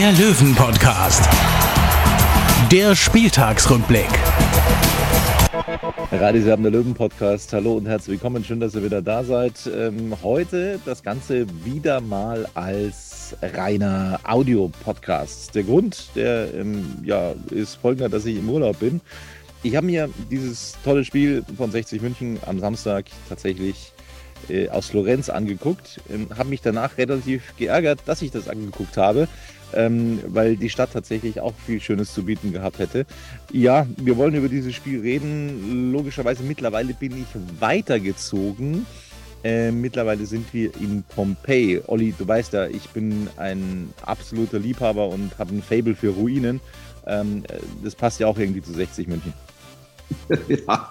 der Löwen-Podcast. Der Spieltagsrückblick. Haben der Löwen-Podcast. Hallo und herzlich willkommen. Schön, dass ihr wieder da seid. Ähm, heute das Ganze wieder mal als reiner Audio-Podcast. Der Grund, der ähm, ja, ist folgender, dass ich im Urlaub bin. Ich habe mir dieses tolle Spiel von 60 München am Samstag tatsächlich äh, aus Florenz angeguckt. Ähm, habe mich danach relativ geärgert, dass ich das angeguckt habe, ähm, weil die Stadt tatsächlich auch viel Schönes zu bieten gehabt hätte. Ja, wir wollen über dieses Spiel reden. Logischerweise mittlerweile bin ich weitergezogen. Äh, mittlerweile sind wir in Pompeji. Olli, du weißt ja, ich bin ein absoluter Liebhaber und habe ein Fable für Ruinen. Ähm, äh, das passt ja auch irgendwie zu 60 München. Ja,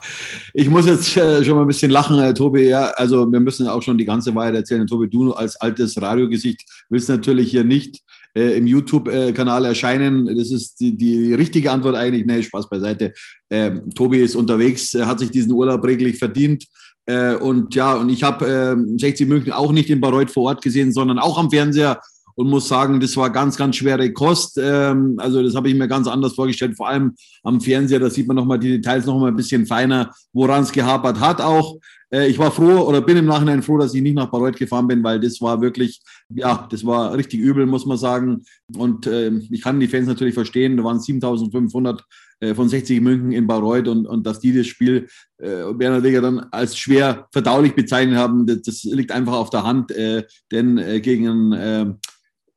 ich muss jetzt äh, schon mal ein bisschen lachen, äh, Tobi. Ja, also wir müssen auch schon die ganze Wahrheit erzählen. Tobi, du als altes Radiogesicht willst natürlich hier nicht äh, im YouTube-Kanal erscheinen. Das ist die, die richtige Antwort eigentlich. Nee, Spaß beiseite. Ähm, Tobi ist unterwegs, hat sich diesen Urlaub reglich verdient. Äh, und ja, und ich habe 60 München auch nicht in Bayreuth vor Ort gesehen, sondern auch am Fernseher und muss sagen, das war ganz, ganz schwere Kost. Ähm, also das habe ich mir ganz anders vorgestellt, vor allem am Fernseher, da sieht man nochmal die Details nochmal ein bisschen feiner, woran es gehapert hat auch. Äh, ich war froh oder bin im Nachhinein froh, dass ich nicht nach Bayreuth gefahren bin, weil das war wirklich, ja, das war richtig übel, muss man sagen. Und äh, ich kann die Fans natürlich verstehen, da waren 7500 äh, von 60 München in Bayreuth und, und dass die das Spiel äh, Bernhard Liga dann als schwer verdaulich bezeichnet haben, das, das liegt einfach auf der Hand, äh, denn äh, gegen einen äh,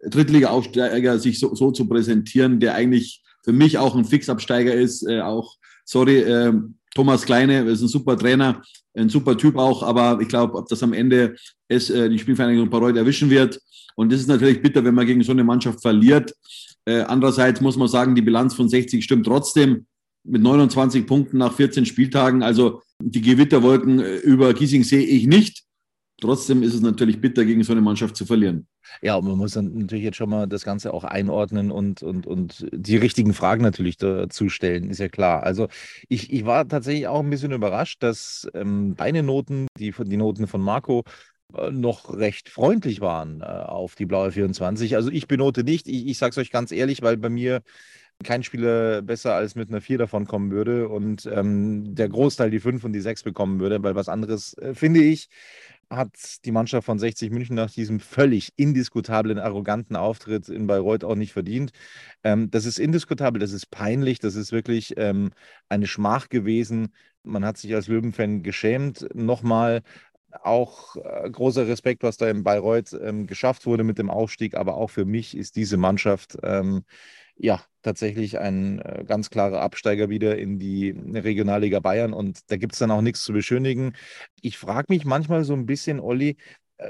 Drittliga-Aufsteiger sich so, so, zu präsentieren, der eigentlich für mich auch ein Fixabsteiger ist. Äh, auch, sorry, äh, Thomas Kleine ist ein super Trainer, ein super Typ auch, aber ich glaube, ob das am Ende es äh, die Spielvereinigung Bayreuth erwischen wird. Und das ist natürlich bitter, wenn man gegen so eine Mannschaft verliert. Äh, andererseits muss man sagen, die Bilanz von 60 stimmt trotzdem mit 29 Punkten nach 14 Spieltagen. Also die Gewitterwolken äh, über Giesing sehe ich nicht. Trotzdem ist es natürlich bitter, gegen so eine Mannschaft zu verlieren. Ja, und man muss dann natürlich jetzt schon mal das Ganze auch einordnen und, und, und die richtigen Fragen natürlich dazu stellen, ist ja klar. Also ich, ich war tatsächlich auch ein bisschen überrascht, dass ähm, deine Noten, die, die Noten von Marco, äh, noch recht freundlich waren äh, auf die blaue 24. Also ich benote nicht, ich, ich sage es euch ganz ehrlich, weil bei mir kein Spieler besser als mit einer 4 davon kommen würde und ähm, der Großteil die 5 und die 6 bekommen würde, weil was anderes, äh, finde ich, hat die Mannschaft von 60 München nach diesem völlig indiskutablen, arroganten Auftritt in Bayreuth auch nicht verdient. Ähm, das ist indiskutabel, das ist peinlich, das ist wirklich ähm, eine Schmach gewesen. Man hat sich als Löwenfan geschämt. Nochmal auch äh, großer Respekt, was da in Bayreuth ähm, geschafft wurde mit dem Aufstieg, aber auch für mich ist diese Mannschaft ähm, ja, tatsächlich ein äh, ganz klarer Absteiger wieder in die Regionalliga Bayern und da gibt es dann auch nichts zu beschönigen. Ich frage mich manchmal so ein bisschen, Olli,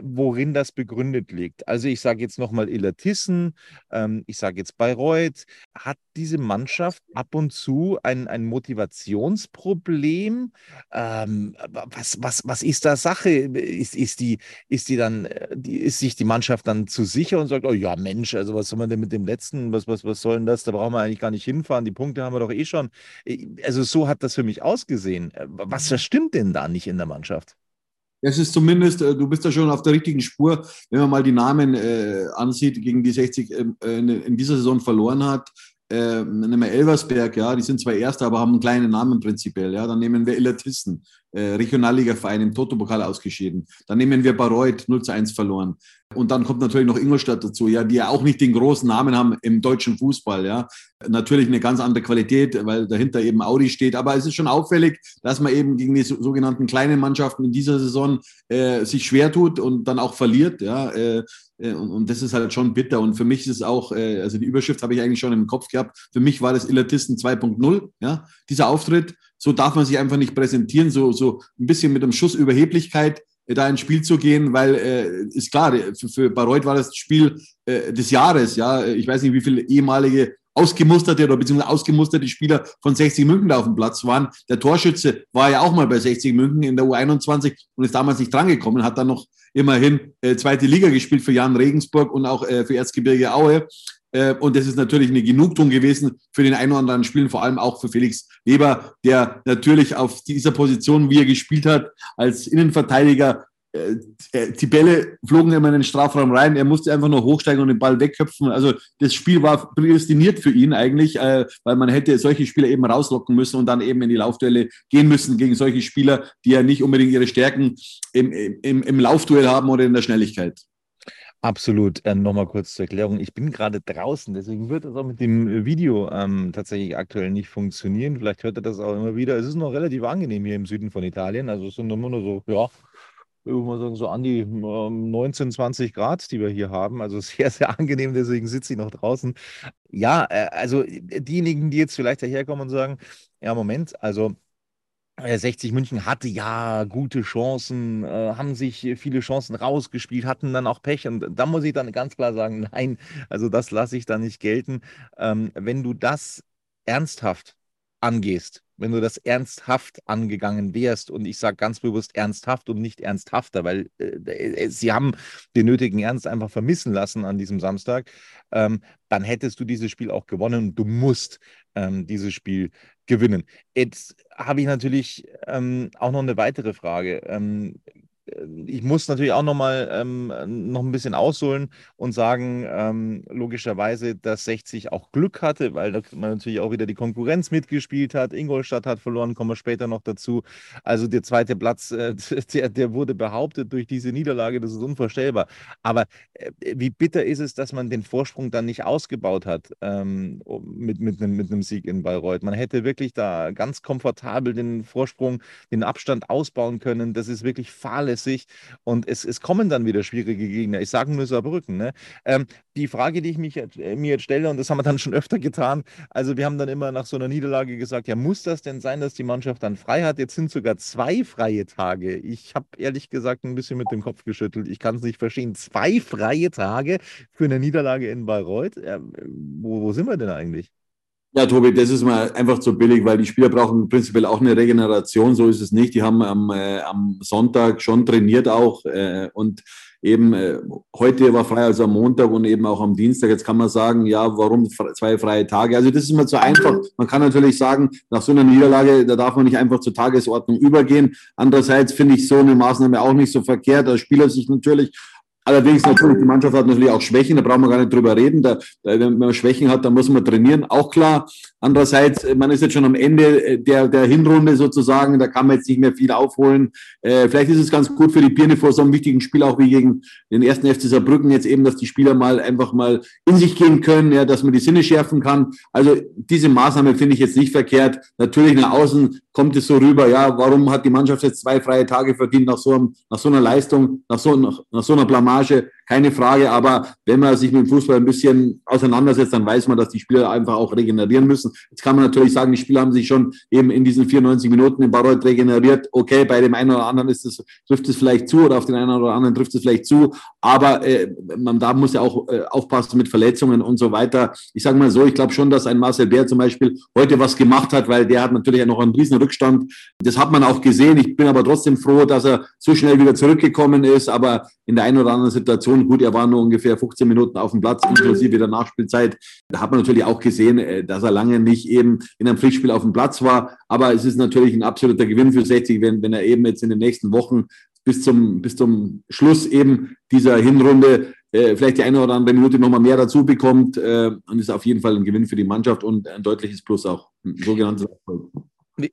worin das begründet liegt. Also ich sage jetzt nochmal Illertissen, ähm, ich sage jetzt Bayreuth. Hat diese Mannschaft ab und zu ein, ein Motivationsproblem? Ähm, was, was, was ist da Sache? Ist, ist, die, ist, die dann, äh, die, ist sich die Mannschaft dann zu sicher und sagt, oh ja Mensch, also was soll man denn mit dem letzten, was, was, was soll denn das? Da brauchen wir eigentlich gar nicht hinfahren, die Punkte haben wir doch eh schon. Äh, also so hat das für mich ausgesehen. Was stimmt denn da nicht in der Mannschaft? Es ist zumindest, äh, du bist da schon auf der richtigen Spur, wenn man mal die Namen äh, ansieht, gegen die 60 ähm, äh, in, in, dieser Saison verloren hat. Äh, nehmen wir Elversberg, ja, die sind zwar Erster, aber haben einen kleinen Namen prinzipiell. Ja. Dann nehmen wir Illertissen, Regionalliga-Verein im Toto-Pokal ausgeschieden. Dann nehmen wir Bayreuth 0 zu 1 verloren. Und dann kommt natürlich noch Ingolstadt dazu, ja, die ja auch nicht den großen Namen haben im deutschen Fußball, ja. Natürlich eine ganz andere Qualität, weil dahinter eben Audi steht. Aber es ist schon auffällig, dass man eben gegen die sogenannten kleinen Mannschaften in dieser Saison äh, sich schwer tut und dann auch verliert, ja. Äh, äh, und, das ist halt schon bitter. Und für mich ist es auch, äh, also die Überschrift habe ich eigentlich schon im Kopf gehabt. Für mich war das Illatisten 2.0, ja, dieser Auftritt. So darf man sich einfach nicht präsentieren, so, so ein bisschen mit einem Schuss Überheblichkeit da ins Spiel zu gehen, weil äh, ist klar, für, für Bayreuth war das Spiel äh, des Jahres. Ja, ich weiß nicht, wie viele ehemalige ausgemusterte oder beziehungsweise ausgemusterte Spieler von 60 München da auf dem Platz waren. Der Torschütze war ja auch mal bei 60 München in der U21 und ist damals nicht drangekommen, hat dann noch immerhin äh, zweite Liga gespielt für Jan Regensburg und auch äh, für Erzgebirge Aue. Äh, und das ist natürlich eine Genugtuung gewesen für den einen oder anderen Spielen, vor allem auch für Felix Weber, der natürlich auf dieser Position, wie er gespielt hat, als Innenverteidiger äh, äh, die Bälle flogen immer in den Strafraum rein. Er musste einfach nur hochsteigen und den Ball wegköpfen. Also das Spiel war prädestiniert für ihn eigentlich, weil man hätte solche Spieler eben rauslocken müssen und dann eben in die Laufduelle gehen müssen gegen solche Spieler, die ja nicht unbedingt ihre Stärken im, im, im Laufduell haben oder in der Schnelligkeit. Absolut. Äh, Nochmal kurz zur Erklärung. Ich bin gerade draußen, deswegen wird das auch mit dem Video ähm, tatsächlich aktuell nicht funktionieren. Vielleicht hört ihr das auch immer wieder. Es ist noch relativ angenehm hier im Süden von Italien. Also es sind immer nur so, ja, ich würde mal sagen, so an die 19, ähm, 20 Grad, die wir hier haben. Also sehr, sehr angenehm, deswegen sitze ich noch draußen. Ja, äh, also äh, diejenigen, die jetzt vielleicht daherkommen und sagen, ja, Moment, also 60 äh, München hatte ja gute Chancen, haben sich viele Chancen rausgespielt, hatten dann auch Pech. Und da muss ich dann ganz klar sagen, nein, also das lasse ich da nicht gelten. Ähm, wenn du das ernsthaft angehst, wenn du das ernsthaft angegangen wärst, und ich sage ganz bewusst ernsthaft und nicht ernsthafter, weil äh, äh, sie haben den nötigen Ernst einfach vermissen lassen an diesem Samstag, ähm, dann hättest du dieses Spiel auch gewonnen und du musst ähm, dieses Spiel gewinnen. Jetzt habe ich natürlich ähm, auch noch eine weitere Frage. Ähm, ich muss natürlich auch noch mal ähm, noch ein bisschen ausholen und sagen, ähm, logischerweise, dass 60 auch Glück hatte, weil man natürlich auch wieder die Konkurrenz mitgespielt hat. Ingolstadt hat verloren, kommen wir später noch dazu. Also der zweite Platz, äh, der, der wurde behauptet durch diese Niederlage, das ist unvorstellbar. Aber äh, wie bitter ist es, dass man den Vorsprung dann nicht ausgebaut hat ähm, mit, mit, einem, mit einem Sieg in Bayreuth. Man hätte wirklich da ganz komfortabel den Vorsprung, den Abstand ausbauen können. Das ist wirklich fahrlässig zuverlässig und es, es kommen dann wieder schwierige Gegner. Ich sage nur Saarbrücken. Ne? Ähm, die Frage, die ich mich, äh, mir jetzt stelle, und das haben wir dann schon öfter getan, also wir haben dann immer nach so einer Niederlage gesagt, ja, muss das denn sein, dass die Mannschaft dann frei hat? Jetzt sind sogar zwei freie Tage. Ich habe ehrlich gesagt ein bisschen mit dem Kopf geschüttelt. Ich kann es nicht verstehen. Zwei freie Tage für eine Niederlage in Bayreuth? Ja, wo, wo sind wir denn eigentlich? Ja, Tobi, das ist mal einfach zu billig, weil die Spieler brauchen prinzipiell auch eine Regeneration. So ist es nicht. Die haben am, äh, am Sonntag schon trainiert auch äh, und eben äh, heute war frei, also am Montag und eben auch am Dienstag. Jetzt kann man sagen, ja, warum zwei freie Tage? Also das ist immer zu einfach. Man kann natürlich sagen, nach so einer Niederlage, da darf man nicht einfach zur Tagesordnung übergehen. Andererseits finde ich so eine Maßnahme auch nicht so verkehrt. Der Spieler sich natürlich Allerdings natürlich, die Mannschaft hat natürlich auch Schwächen, da brauchen wir gar nicht drüber reden. Da, wenn man Schwächen hat, dann muss man trainieren, auch klar. Andererseits, man ist jetzt schon am Ende der, der Hinrunde sozusagen, da kann man jetzt nicht mehr viel aufholen. Äh, vielleicht ist es ganz gut für die Birne vor so einem wichtigen Spiel, auch wie gegen den ersten FC Saarbrücken, jetzt eben, dass die Spieler mal einfach mal in sich gehen können, ja, dass man die Sinne schärfen kann. Also diese Maßnahme finde ich jetzt nicht verkehrt. Natürlich nach außen kommt es so rüber, ja, warum hat die Mannschaft jetzt zwei freie Tage verdient nach so, einem, nach so einer Leistung, nach so, nach, nach so einer Blamage? imagem keine Frage. Aber wenn man sich mit dem Fußball ein bisschen auseinandersetzt, dann weiß man, dass die Spieler einfach auch regenerieren müssen. Jetzt kann man natürlich sagen, die Spieler haben sich schon eben in diesen 94 Minuten in Bayreuth regeneriert. Okay, bei dem einen oder anderen ist es, trifft es vielleicht zu oder auf den einen oder anderen trifft es vielleicht zu. Aber äh, man da muss ja auch äh, aufpassen mit Verletzungen und so weiter. Ich sage mal so, ich glaube schon, dass ein Marcel Bär zum Beispiel heute was gemacht hat, weil der hat natürlich noch einen riesen Rückstand. Das hat man auch gesehen. Ich bin aber trotzdem froh, dass er so schnell wieder zurückgekommen ist. Aber in der einen oder anderen Situation Gut, er war nur ungefähr 15 Minuten auf dem Platz, inklusive der Nachspielzeit. Da hat man natürlich auch gesehen, äh, dass er lange nicht eben in einem Pflichtspiel auf dem Platz war. Aber es ist natürlich ein absoluter Gewinn für 60, wenn, wenn er eben jetzt in den nächsten Wochen bis zum, bis zum Schluss eben dieser Hinrunde äh, vielleicht die eine oder andere Minute nochmal mehr dazu bekommt. Äh, und ist auf jeden Fall ein Gewinn für die Mannschaft und ein deutliches Plus auch. Ein sogenanntes Erfolg.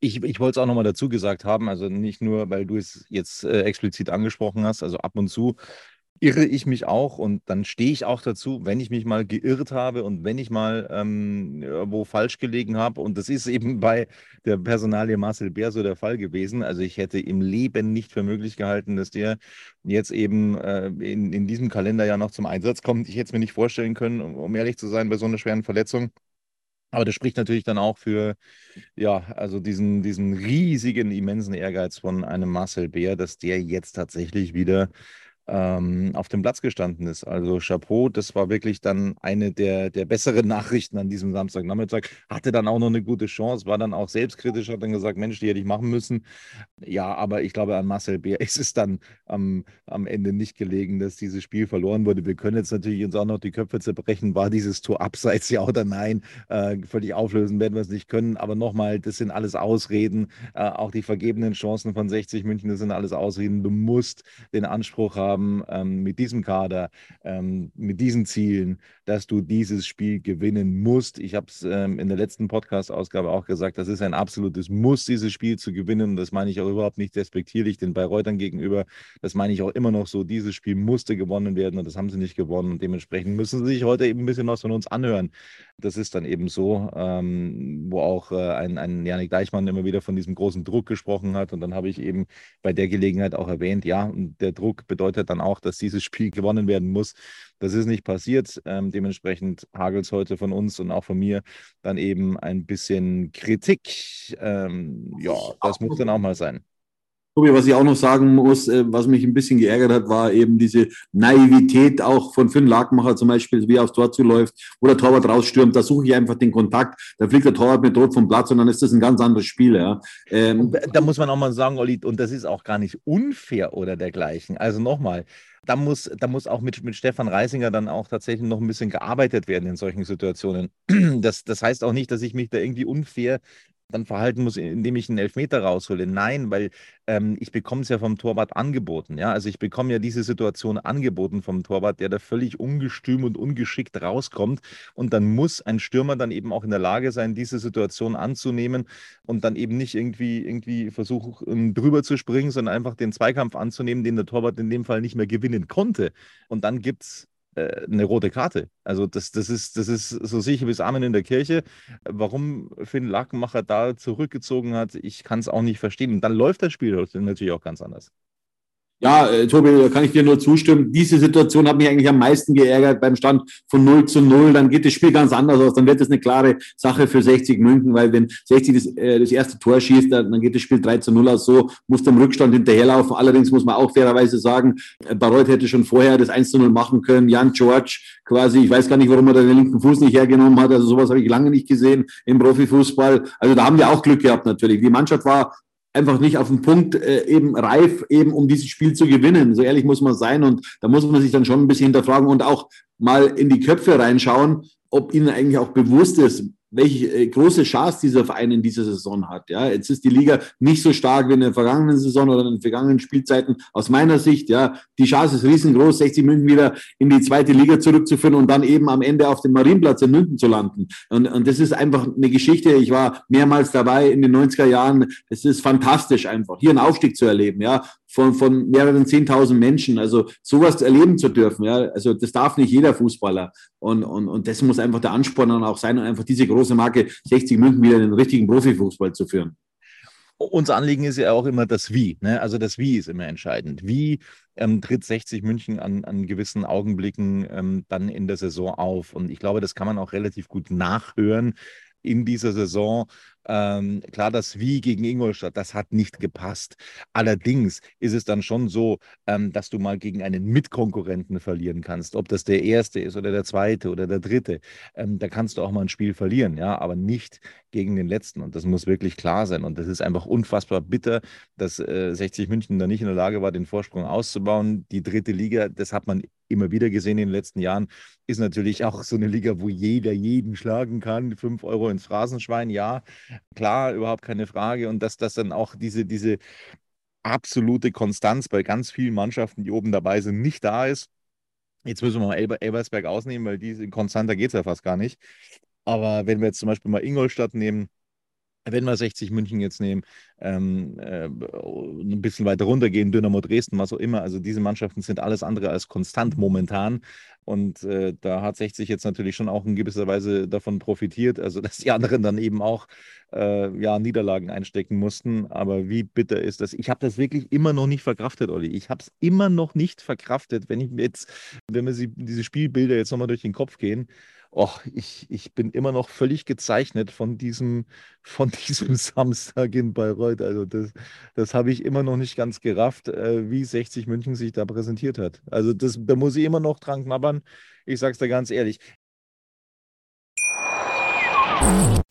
Ich, ich wollte es auch nochmal dazu gesagt haben, also nicht nur, weil du es jetzt äh, explizit angesprochen hast, also ab und zu irre ich mich auch und dann stehe ich auch dazu, wenn ich mich mal geirrt habe und wenn ich mal ähm, wo falsch gelegen habe. Und das ist eben bei der Personalie Marcel Bär so der Fall gewesen. Also ich hätte im Leben nicht für möglich gehalten, dass der jetzt eben äh, in, in diesem Kalenderjahr noch zum Einsatz kommt. Ich hätte es mir nicht vorstellen können, um ehrlich zu sein, bei so einer schweren Verletzung. Aber das spricht natürlich dann auch für, ja, also diesen, diesen riesigen, immensen Ehrgeiz von einem Marcel Bär, dass der jetzt tatsächlich wieder ähm, auf dem Platz gestanden ist. Also Chapeau, das war wirklich dann eine der, der besseren Nachrichten an diesem Samstagnachmittag. Hatte dann auch noch eine gute Chance, war dann auch selbstkritisch, hat dann gesagt, Mensch, die hätte ich machen müssen. Ja, aber ich glaube, an Marcel Bär ist es dann am, am Ende nicht gelegen, dass dieses Spiel verloren wurde. Wir können jetzt natürlich uns auch noch die Köpfe zerbrechen, war dieses Tor abseits, ja oder nein. Äh, völlig auflösen werden wir es nicht können. Aber nochmal, das sind alles Ausreden. Äh, auch die vergebenen Chancen von 60 München, das sind alles Ausreden. Du musst den Anspruch haben, ähm, mit diesem Kader, ähm, mit diesen Zielen, dass du dieses Spiel gewinnen musst. Ich habe es ähm, in der letzten Podcast-Ausgabe auch gesagt, das ist ein absolutes Muss, dieses Spiel zu gewinnen. Und das meine ich auch überhaupt nicht despektierlich den Bayreutern gegenüber. Das meine ich auch immer noch so. Dieses Spiel musste gewonnen werden und das haben sie nicht gewonnen. Und dementsprechend müssen sie sich heute eben ein bisschen was von uns anhören. Das ist dann eben so, ähm, wo auch äh, ein, ein Janik Deichmann immer wieder von diesem großen Druck gesprochen hat. Und dann habe ich eben bei der Gelegenheit auch erwähnt, ja, der Druck bedeutet dann auch, dass dieses Spiel gewonnen werden muss. Das ist nicht passiert. Ähm, dementsprechend hagelt es heute von uns und auch von mir dann eben ein bisschen Kritik. Ähm, ja, das muss dann auch mal sein. Tobi, was ich auch noch sagen muss, äh, was mich ein bisschen geärgert hat, war eben diese Naivität auch von Finn Lagmacher zum Beispiel, wie er aufs Tor zuläuft, wo der Torwart rausstürmt. Da suche ich einfach den Kontakt. Da fliegt der Torwart mit Rot vom Platz und dann ist das ein ganz anderes Spiel. Ja. Ähm, da muss man auch mal sagen, Olli, und das ist auch gar nicht unfair oder dergleichen. Also nochmal, da muss, da muss auch mit, mit Stefan Reisinger dann auch tatsächlich noch ein bisschen gearbeitet werden in solchen Situationen. Das, das heißt auch nicht, dass ich mich da irgendwie unfair dann verhalten muss, indem ich einen Elfmeter raushole. Nein, weil ähm, ich bekomme es ja vom Torwart angeboten. Ja? Also ich bekomme ja diese Situation angeboten vom Torwart, der da völlig ungestüm und ungeschickt rauskommt. Und dann muss ein Stürmer dann eben auch in der Lage sein, diese Situation anzunehmen und dann eben nicht irgendwie, irgendwie versuchen, drüber zu springen, sondern einfach den Zweikampf anzunehmen, den der Torwart in dem Fall nicht mehr gewinnen konnte. Und dann gibt es äh, eine rote Karte. Also das, das ist, das ist so sicher es Amen in der Kirche. Warum Finn Lakenmacher da zurückgezogen hat, ich kann es auch nicht verstehen. Und dann läuft das Spiel natürlich auch ganz anders. Ja, äh, Tobi, da kann ich dir nur zustimmen. Diese Situation hat mich eigentlich am meisten geärgert beim Stand von 0 zu 0. Dann geht das Spiel ganz anders aus. Dann wird es eine klare Sache für 60 München, weil wenn 60 das, äh, das erste Tor schießt, dann, dann, geht das Spiel 3 zu 0 aus. So muss dem Rückstand hinterherlaufen. Allerdings muss man auch fairerweise sagen, äh, Barold hätte schon vorher das 1 zu 0 machen können. Jan George quasi, ich weiß gar nicht, warum er den linken Fuß nicht hergenommen hat. Also sowas habe ich lange nicht gesehen im Profifußball. Also da haben wir auch Glück gehabt natürlich. Die Mannschaft war einfach nicht auf den Punkt äh, eben reif, eben um dieses Spiel zu gewinnen. So ehrlich muss man sein. Und da muss man sich dann schon ein bisschen hinterfragen und auch mal in die Köpfe reinschauen, ob ihnen eigentlich auch bewusst ist, welche äh, große Chance dieser Verein in dieser Saison hat. Ja, jetzt ist die Liga nicht so stark wie in der vergangenen Saison oder in den vergangenen Spielzeiten. Aus meiner Sicht, ja, die Chance ist riesengroß, 60 München wieder in die zweite Liga zurückzuführen und dann eben am Ende auf dem Marienplatz in München zu landen. Und, und das ist einfach eine Geschichte. Ich war mehrmals dabei in den 90er Jahren. Es ist fantastisch einfach, hier einen Aufstieg zu erleben, ja, von, von mehreren 10.000 Menschen. Also sowas erleben zu dürfen, ja, also das darf nicht jeder Fußballer. Und, und, und das muss einfach der Ansporn dann auch sein und einfach diese große Marke 60 München wieder in den richtigen Profifußball zu führen. Unser Anliegen ist ja auch immer das Wie. Ne? Also das Wie ist immer entscheidend. Wie ähm, tritt 60 München an, an gewissen Augenblicken ähm, dann in der Saison auf? Und ich glaube, das kann man auch relativ gut nachhören in dieser Saison. Ähm, klar, das Wie gegen Ingolstadt, das hat nicht gepasst. Allerdings ist es dann schon so, ähm, dass du mal gegen einen Mitkonkurrenten verlieren kannst. Ob das der erste ist oder der zweite oder der dritte. Ähm, da kannst du auch mal ein Spiel verlieren, ja, aber nicht gegen den letzten. Und das muss wirklich klar sein. Und das ist einfach unfassbar bitter, dass äh, 60 München da nicht in der Lage war, den Vorsprung auszubauen. Die dritte Liga, das hat man immer wieder gesehen in den letzten Jahren, ist natürlich auch so eine Liga, wo jeder jeden schlagen kann. Fünf Euro ins Phrasenschwein, ja, klar, überhaupt keine Frage. Und dass das dann auch diese, diese absolute Konstanz bei ganz vielen Mannschaften, die oben dabei sind, nicht da ist. Jetzt müssen wir mal Elber, Elbersberg ausnehmen, weil die konstanter geht es ja fast gar nicht. Aber wenn wir jetzt zum Beispiel mal Ingolstadt nehmen, wenn wir 60 München jetzt nehmen, ähm, äh, ein bisschen weiter runtergehen, Dynamo Dresden, was auch immer, also diese Mannschaften sind alles andere als konstant momentan. Und äh, da hat 60 jetzt natürlich schon auch in gewisser Weise davon profitiert, also dass die anderen dann eben auch äh, ja, Niederlagen einstecken mussten. Aber wie bitter ist das? Ich habe das wirklich immer noch nicht verkraftet, Olli. Ich habe es immer noch nicht verkraftet, wenn ich mir jetzt, wenn wir diese Spielbilder jetzt nochmal durch den Kopf gehen oh, ich, ich bin immer noch völlig gezeichnet von diesem, von diesem Samstag in Bayreuth. Also das, das habe ich immer noch nicht ganz gerafft, äh, wie 60 München sich da präsentiert hat. Also das, da muss ich immer noch dran knabbern. Ich sage es dir ganz ehrlich.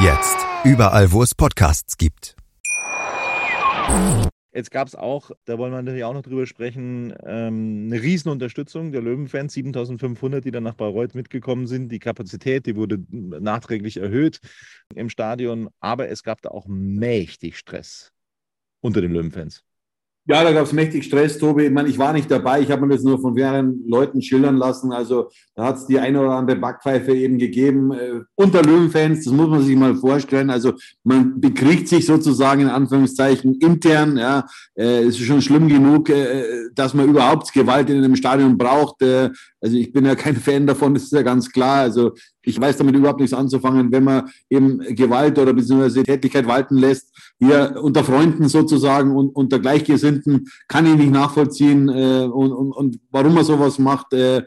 Jetzt. Überall, wo es Podcasts gibt. Jetzt gab es auch, da wollen wir natürlich auch noch drüber sprechen, ähm, eine Riesenunterstützung der Löwenfans, 7500, die dann nach Bayreuth mitgekommen sind. Die Kapazität, die wurde nachträglich erhöht im Stadion, aber es gab da auch mächtig Stress unter den Löwenfans. Ja, da gab es mächtig Stress, Tobi. Ich meine, ich war nicht dabei. Ich habe mir das nur von mehreren Leuten schildern lassen. Also da hat es die eine oder andere Backpfeife eben gegeben. Äh, unter Löwenfans, das muss man sich mal vorstellen. Also man bekriegt sich sozusagen in Anführungszeichen intern. Ja, äh, es ist schon schlimm genug, äh, dass man überhaupt Gewalt in einem Stadion braucht. Äh, also ich bin ja kein Fan davon, das ist ja ganz klar. Also ich weiß damit überhaupt nichts anzufangen, wenn man eben Gewalt oder beziehungsweise Tätigkeit walten lässt hier unter Freunden sozusagen und unter Gleichgesinnten kann ich nicht nachvollziehen äh, und, und, und warum er sowas macht. Äh,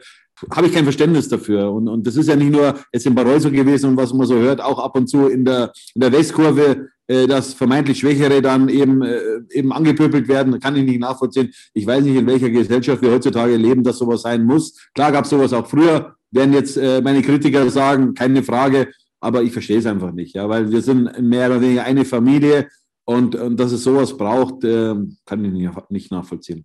habe ich kein Verständnis dafür. Und, und das ist ja nicht nur jetzt in Barol so gewesen und was man so hört, auch ab und zu in der, in der Westkurve, äh, dass vermeintlich Schwächere dann eben, äh, eben angepöbelt werden, kann ich nicht nachvollziehen. Ich weiß nicht, in welcher Gesellschaft wir heutzutage leben, dass sowas sein muss. Klar gab es sowas auch früher, werden jetzt äh, meine Kritiker sagen, keine Frage, aber ich verstehe es einfach nicht, ja, weil wir sind mehr oder weniger eine Familie und, und dass es sowas braucht, äh, kann ich nicht nachvollziehen.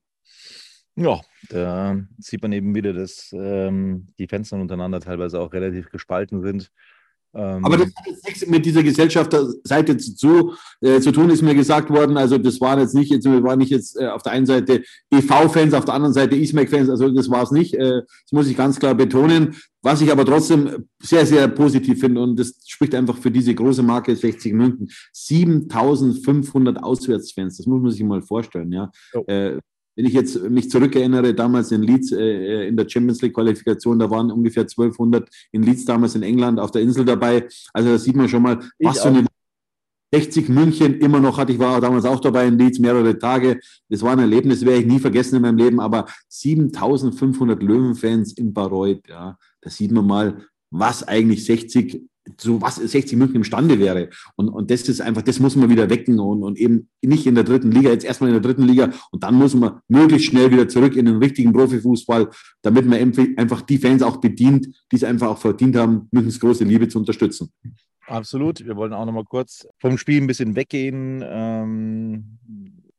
Ja, da sieht man eben wieder, dass ähm, die Fenster untereinander teilweise auch relativ gespalten sind. Ähm, Aber das hat jetzt nichts mit dieser Gesellschafterseite zu, äh, zu tun, ist mir gesagt worden. Also das waren jetzt nicht, jetzt war nicht jetzt äh, auf der einen Seite EV-Fans, auf der anderen Seite ISMAC-Fans, also das war es nicht. Äh, das muss ich ganz klar betonen. Was ich aber trotzdem sehr, sehr positiv finde, und das spricht einfach für diese große Marke 60 München, 7500 Auswärtsfans, das muss man sich mal vorstellen. Ja. Oh. Äh, wenn ich jetzt mich zurückerinnere, damals in Leeds äh, in der Champions League Qualifikation, da waren ungefähr 1200 in Leeds damals in England auf der Insel dabei. Also da sieht man schon mal, ich was auch. so eine 60 München immer noch hatte. Ich war damals auch dabei in Leeds mehrere Tage. Das war ein Erlebnis, werde ich nie vergessen in meinem Leben. Aber 7500 Löwenfans in Bayreuth, ja, da sieht man mal, was eigentlich 60 so was 60 München imstande wäre. Und, und das ist einfach, das muss man wieder wecken und, und eben nicht in der dritten Liga, jetzt erstmal in der dritten Liga und dann muss man möglichst schnell wieder zurück in den richtigen Profifußball, damit man einfach die Fans auch bedient, die es einfach auch verdient haben, Münchens große Liebe zu unterstützen. Absolut. Wir wollen auch noch mal kurz vom Spiel ein bisschen weggehen. Ähm,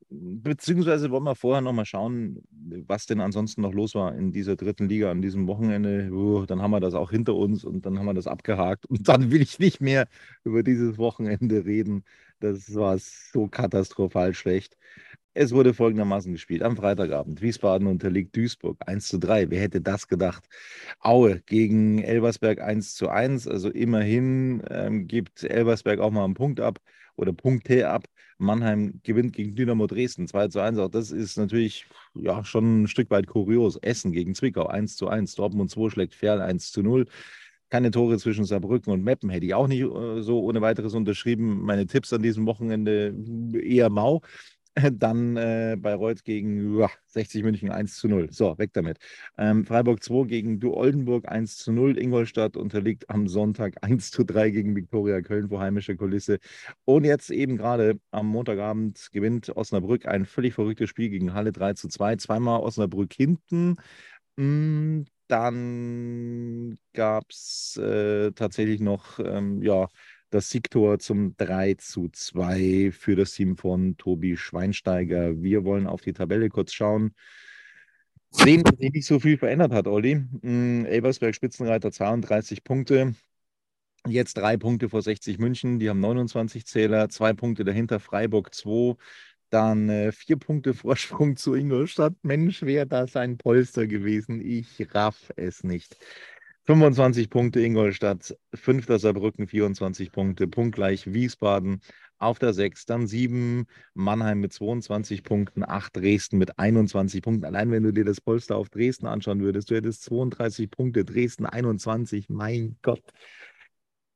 beziehungsweise wollen wir vorher noch mal schauen, was denn ansonsten noch los war in dieser dritten Liga an diesem Wochenende. Uh, dann haben wir das auch hinter uns und dann haben wir das abgehakt. Und dann will ich nicht mehr über dieses Wochenende reden. Das war so katastrophal schlecht. Es wurde folgendermaßen gespielt. Am Freitagabend. Wiesbaden unterliegt Duisburg 1 zu 3. Wer hätte das gedacht? Aue gegen Elversberg 1 zu 1. Also immerhin ähm, gibt Elversberg auch mal einen Punkt ab oder Punkte ab. Mannheim gewinnt gegen Dynamo Dresden 2 zu 1. Auch das ist natürlich ja, schon ein Stück weit kurios. Essen gegen Zwickau 1 zu 1. Dortmund 2 schlägt Ferl 1 zu 0. Keine Tore zwischen Saarbrücken und Meppen hätte ich auch nicht äh, so ohne weiteres unterschrieben. Meine Tipps an diesem Wochenende eher mau. Dann äh, Bayreuth gegen uah, 60 München 1 zu 0. So, weg damit. Ähm, Freiburg 2 gegen Du Oldenburg 1 zu 0. Ingolstadt unterliegt am Sonntag 1 zu 3 gegen Viktoria Köln vor heimischer Kulisse. Und jetzt eben gerade am Montagabend gewinnt Osnabrück ein völlig verrücktes Spiel gegen Halle 3 zu 2. Zweimal Osnabrück hinten. Mm, dann gab es äh, tatsächlich noch, ähm, ja, das Siegtor zum 3 zu 2 für das Team von Tobi Schweinsteiger. Wir wollen auf die Tabelle kurz schauen. Sehen, dass sich nicht so viel verändert hat, Olli. Mm, Elbersberg Spitzenreiter 32 Punkte. Jetzt drei Punkte vor 60 München, die haben 29 Zähler, zwei Punkte dahinter Freiburg 2, dann äh, vier Punkte Vorsprung zu Ingolstadt. Mensch, wäre das ein Polster gewesen. Ich raff es nicht. 25 Punkte Ingolstadt, 5. Saarbrücken 24 Punkte, punktgleich Wiesbaden auf der 6, dann 7 Mannheim mit 22 Punkten, 8 Dresden mit 21 Punkten. Allein wenn du dir das Polster auf Dresden anschauen würdest, du hättest 32 Punkte, Dresden 21, mein Gott.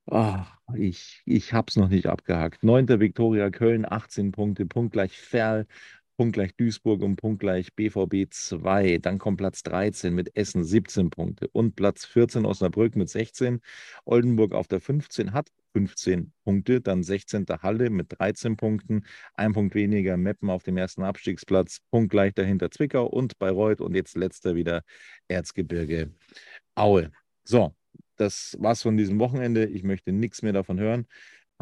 Oh, ich ich habe es noch nicht abgehakt. 9. Viktoria Köln, 18 Punkte, punktgleich Ferl, punktgleich Duisburg und punktgleich BVB 2. Dann kommt Platz 13 mit Essen 17 Punkte und Platz 14 Osnabrück mit 16. Oldenburg auf der 15 hat 15 Punkte, dann 16. Halle mit 13 Punkten, ein Punkt weniger Meppen auf dem ersten Abstiegsplatz, punktgleich dahinter Zwickau und Bayreuth und jetzt letzter wieder Erzgebirge Aue. So, das war's von diesem Wochenende. Ich möchte nichts mehr davon hören.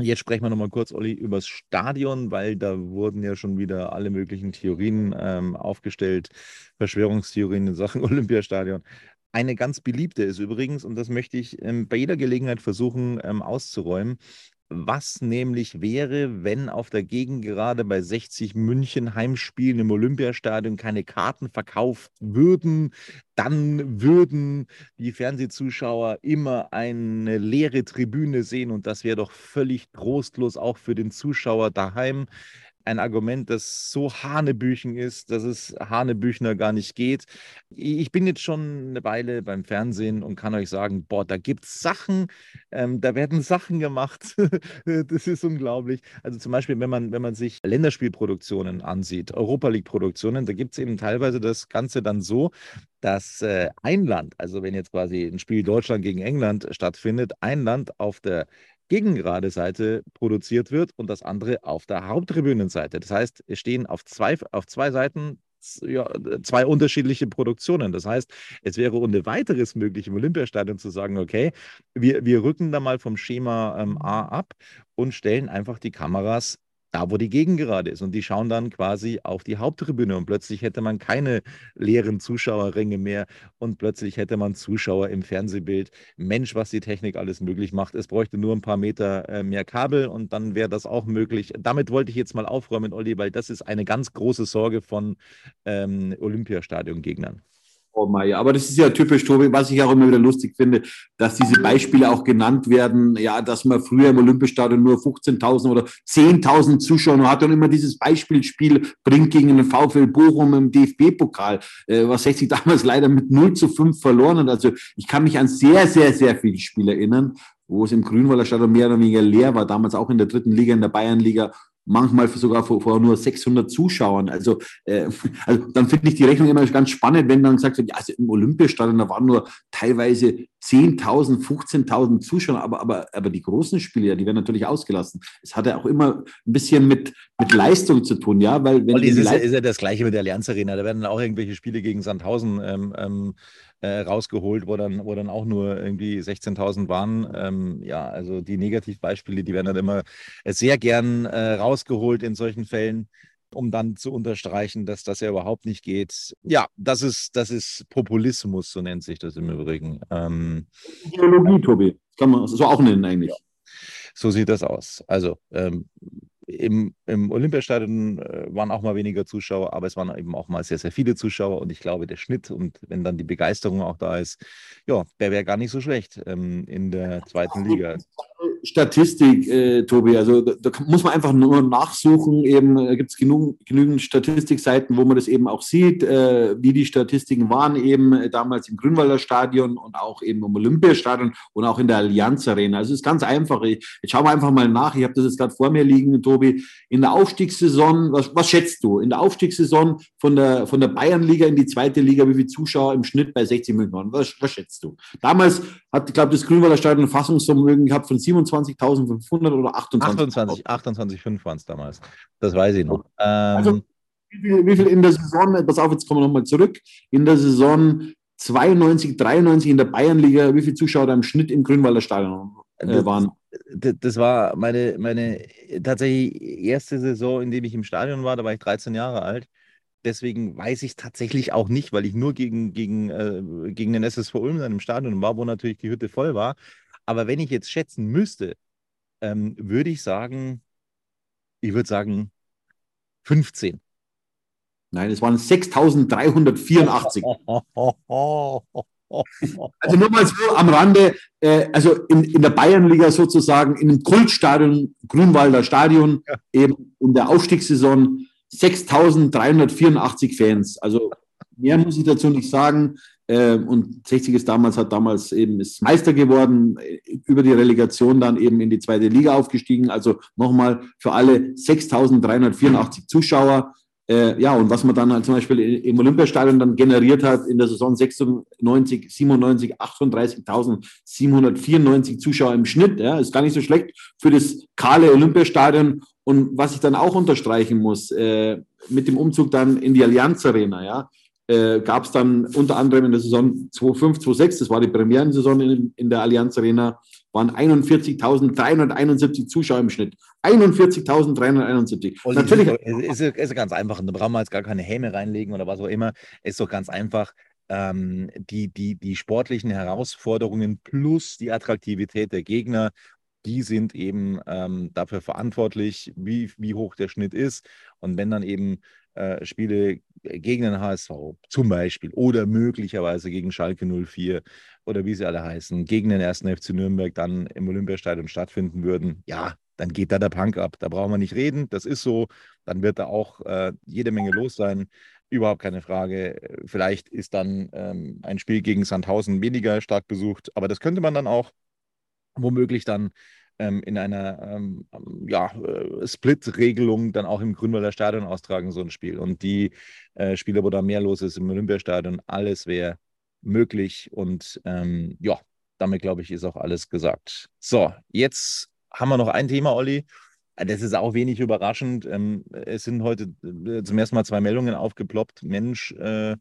Jetzt sprechen wir nochmal kurz, Olli, über das Stadion, weil da wurden ja schon wieder alle möglichen Theorien ähm, aufgestellt, Verschwörungstheorien in Sachen Olympiastadion. Eine ganz beliebte ist übrigens, und das möchte ich ähm, bei jeder Gelegenheit versuchen ähm, auszuräumen, was nämlich wäre, wenn auf der Gegend gerade bei 60 München Heimspielen im Olympiastadion keine Karten verkauft würden, dann würden die Fernsehzuschauer immer eine leere Tribüne sehen und das wäre doch völlig trostlos auch für den Zuschauer daheim ein Argument, das so Hanebüchen ist, dass es Hanebüchner gar nicht geht. Ich bin jetzt schon eine Weile beim Fernsehen und kann euch sagen, boah, da gibt es Sachen, ähm, da werden Sachen gemacht. das ist unglaublich. Also zum Beispiel, wenn man, wenn man sich Länderspielproduktionen ansieht, Europa League-Produktionen, da gibt es eben teilweise das Ganze dann so, dass äh, ein Land, also wenn jetzt quasi ein Spiel Deutschland gegen England stattfindet, ein Land auf der gegengerade Seite produziert wird und das andere auf der Haupttribünenseite. Das heißt, es stehen auf zwei, auf zwei Seiten ja, zwei unterschiedliche Produktionen. Das heißt, es wäre ohne weiteres möglich, im Olympiastadion zu sagen, okay, wir, wir rücken da mal vom Schema ähm, A ab und stellen einfach die Kameras da, wo die Gegend gerade ist. Und die schauen dann quasi auf die Haupttribüne und plötzlich hätte man keine leeren Zuschauerränge mehr und plötzlich hätte man Zuschauer im Fernsehbild. Mensch, was die Technik alles möglich macht. Es bräuchte nur ein paar Meter äh, mehr Kabel und dann wäre das auch möglich. Damit wollte ich jetzt mal aufräumen, Olli, weil das ist eine ganz große Sorge von ähm, Olympiastadion-Gegnern. Oh Meier. Aber das ist ja typisch, Tobi, was ich auch immer wieder lustig finde, dass diese Beispiele auch genannt werden, ja, dass man früher im Olympiastadion nur 15.000 oder 10.000 Zuschauer hatte und immer dieses Beispielspiel bringt gegen den VfL Bochum im DFB-Pokal, äh, was 60 damals leider mit 0 zu 5 verloren hat. Also ich kann mich an sehr, sehr, sehr viele Spiele erinnern, wo es im Grünwalder Stadion mehr oder weniger leer war, damals auch in der dritten Liga, in der Bayernliga manchmal sogar vor, vor nur 600 Zuschauern. Also, äh, also dann finde ich die Rechnung immer ganz spannend, wenn dann gesagt wird, ja, also im Olympiastadion, da waren nur teilweise 10.000, 15.000 Zuschauer, aber, aber, aber die großen Spiele, ja, die werden natürlich ausgelassen. Es hat ja auch immer ein bisschen mit, mit Leistung zu tun, ja, weil wenn. Und ist, ist, ist ja das Gleiche mit der Allianz Arena, da werden auch irgendwelche Spiele gegen Sandhausen ähm, ähm, äh, rausgeholt, wo dann, wo dann auch nur irgendwie 16.000 waren. Ähm, ja, also die Negativbeispiele, die werden dann immer sehr gern äh, rausgeholt in solchen Fällen, um dann zu unterstreichen, dass das ja überhaupt nicht geht. Ja, das ist, das ist Populismus, so nennt sich das im Übrigen. Ähm, Ideologie, Tobi, kann man so auch nennen eigentlich. So sieht das aus. Also ähm, im, im Olympiastadion äh, waren auch mal weniger Zuschauer, aber es waren eben auch mal sehr, sehr viele Zuschauer und ich glaube, der Schnitt und wenn dann die Begeisterung auch da ist, ja, der wäre gar nicht so schlecht ähm, in der zweiten Liga. Statistik, äh, Tobi. Also da, da, muss man einfach nur nachsuchen. Eben äh, gibt es genug, genügend Statistikseiten, wo man das eben auch sieht, äh, wie die Statistiken waren eben äh, damals im Grünwalder Stadion und auch eben im Olympiastadion und auch in der Allianz Arena. Also es ist ganz einfach. Ich, jetzt schauen wir einfach mal nach. Ich habe das jetzt gerade vor mir liegen, Tobi. In der Aufstiegssaison, was, was schätzt du? In der Aufstiegssaison von der, von der Bayernliga in die zweite Liga, wie viele Zuschauer im Schnitt bei 60 Millionen? Was, was schätzt du? Damals hat, ich glaube, das Grünwalder Stadion ein Fassungsvermögen gehabt von 27.500 oder 28.000? 28, 28,5 waren es damals. Das weiß ich noch. Also, ähm, wie, viel, wie viel in der Saison, pass auf, jetzt kommen wir nochmal zurück, in der Saison 92, 93 in der Bayernliga, wie viele Zuschauer da im Schnitt im Grünwalder Stadion äh, waren? Das, das war meine, meine tatsächlich erste Saison, in der ich im Stadion war. Da war ich 13 Jahre alt. Deswegen weiß ich es tatsächlich auch nicht, weil ich nur gegen, gegen, äh, gegen den SSV Ulm dann im Stadion war, wo natürlich die Hütte voll war. Aber wenn ich jetzt schätzen müsste, ähm, würde ich sagen, ich würde sagen 15. Nein, es waren 6.384. Also nur mal so am Rande, äh, also in, in der Bayernliga sozusagen, in einem Kultstadion, Grünwalder Stadion, ja. eben in der Aufstiegssaison 6.384 Fans. Also mehr muss ich dazu nicht sagen. Äh, und 60 ist damals, hat damals eben ist Meister geworden, über die Relegation dann eben in die zweite Liga aufgestiegen. Also nochmal für alle 6.384 Zuschauer. Äh, ja, und was man dann halt zum Beispiel im Olympiastadion dann generiert hat in der Saison 96, 97, 38.794 Zuschauer im Schnitt, ja, ist gar nicht so schlecht für das kahle Olympiastadion. Und was ich dann auch unterstreichen muss, äh, mit dem Umzug dann in die Allianz Arena, ja, äh, gab es dann unter anderem in der Saison 2005, 2006, das war die Premierensaison in, in der Allianz Arena, waren 41.371 Zuschauer im Schnitt. 41.371. Natürlich. Ist, ist, ist ganz einfach. Da brauchen wir jetzt gar keine Häme reinlegen oder was auch immer. Ist doch ganz einfach. Ähm, die, die, die sportlichen Herausforderungen plus die Attraktivität der Gegner, die sind eben ähm, dafür verantwortlich, wie, wie hoch der Schnitt ist. Und wenn dann eben äh, Spiele gegen den HSV zum Beispiel oder möglicherweise gegen Schalke 04 oder wie sie alle heißen, gegen den ersten FC Nürnberg dann im Olympiastadion stattfinden würden, ja, dann geht da der Punk ab. Da brauchen wir nicht reden, das ist so. Dann wird da auch äh, jede Menge los sein. Überhaupt keine Frage. Vielleicht ist dann ähm, ein Spiel gegen Sandhausen weniger stark besucht, aber das könnte man dann auch womöglich dann ähm, in einer ähm, ja, äh, Split-Regelung dann auch im Grünwalder Stadion austragen, so ein Spiel. Und die äh, Spiele, wo da mehr los ist im Olympiastadion, alles wäre möglich. Und ähm, ja, damit glaube ich, ist auch alles gesagt. So, jetzt haben wir noch ein Thema, Olli. Das ist auch wenig überraschend. Ähm, es sind heute äh, zum ersten Mal zwei Meldungen aufgeploppt. Mensch, äh,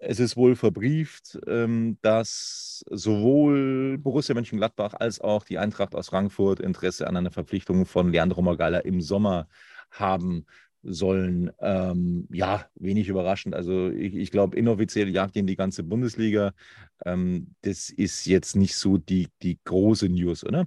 es ist wohl verbrieft, ähm, dass sowohl Borussia Mönchengladbach als auch die Eintracht aus Frankfurt Interesse an einer Verpflichtung von Leandro Magala im Sommer haben sollen. Ähm, ja, wenig überraschend. Also ich, ich glaube, inoffiziell jagt ihn die ganze Bundesliga. Ähm, das ist jetzt nicht so die, die große News, oder?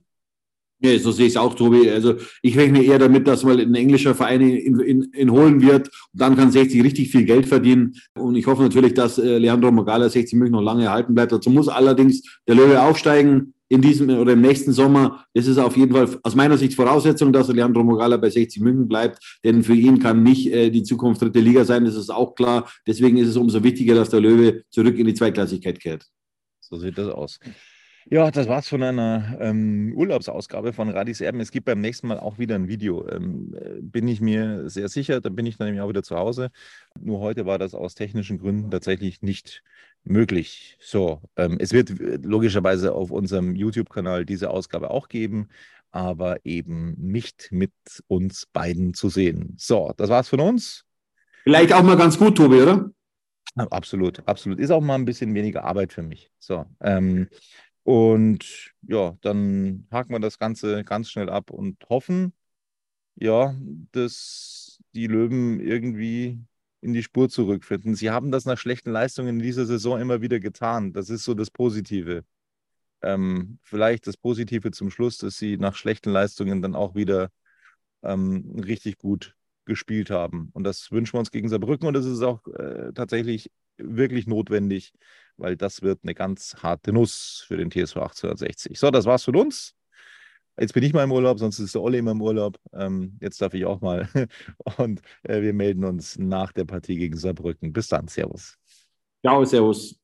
Ja, so sehe ich es auch, Tobi. Also ich rechne eher damit, dass mal ein englischer Verein ihn, in, in holen wird. Und dann kann 60 richtig viel Geld verdienen. Und ich hoffe natürlich, dass äh, Leandro Magala 60 München noch lange erhalten bleibt. Dazu muss allerdings der Löwe aufsteigen in diesem oder im nächsten Sommer. Das ist auf jeden Fall aus meiner Sicht Voraussetzung, dass Leandro Mogala bei 60 München bleibt. Denn für ihn kann nicht äh, die Zukunft dritte Liga sein. Das ist auch klar. Deswegen ist es umso wichtiger, dass der Löwe zurück in die Zweitklassigkeit kehrt. So sieht das aus. Ja, das war's von einer ähm, Urlaubsausgabe von Radis Erben. Es gibt beim nächsten Mal auch wieder ein Video. Ähm, äh, bin ich mir sehr sicher. Da bin ich dann nämlich auch wieder zu Hause. Nur heute war das aus technischen Gründen tatsächlich nicht möglich. So, ähm, es wird äh, logischerweise auf unserem YouTube-Kanal diese Ausgabe auch geben, aber eben nicht mit uns beiden zu sehen. So, das war's von uns. Vielleicht auch mal ganz gut, Tobi, oder? Absolut, absolut. Ist auch mal ein bisschen weniger Arbeit für mich. So, ähm, und ja, dann haken wir das Ganze ganz schnell ab und hoffen, ja, dass die Löwen irgendwie in die Spur zurückfinden. Sie haben das nach schlechten Leistungen in dieser Saison immer wieder getan. Das ist so das Positive. Ähm, vielleicht das Positive zum Schluss, dass sie nach schlechten Leistungen dann auch wieder ähm, richtig gut gespielt haben. Und das wünschen wir uns gegen Saarbrücken und das ist auch äh, tatsächlich wirklich notwendig, weil das wird eine ganz harte Nuss für den TSV 1860. So, das war's von uns. Jetzt bin ich mal im Urlaub, sonst ist der Olli immer im Urlaub. Ähm, jetzt darf ich auch mal. Und äh, wir melden uns nach der Partie gegen Saarbrücken. Bis dann. Servus. Ciao, Servus.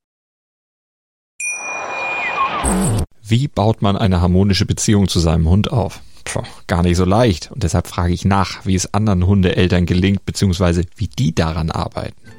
Wie baut man eine harmonische Beziehung zu seinem Hund auf? Puh, gar nicht so leicht. Und deshalb frage ich nach, wie es anderen Hundeeltern gelingt, beziehungsweise wie die daran arbeiten.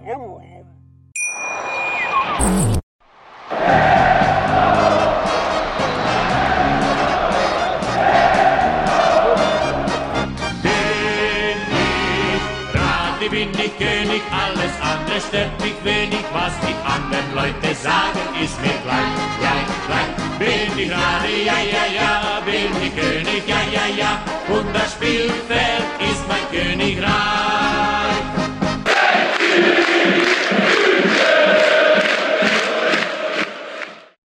Mich wenig, was die anderen Leute sagen, ist mir gleich, gleich, gleich. Bin ich gerade, ja, ja, ja, bin ich König, ja, ja, ja, und das Spielfeld ist mein Königreich.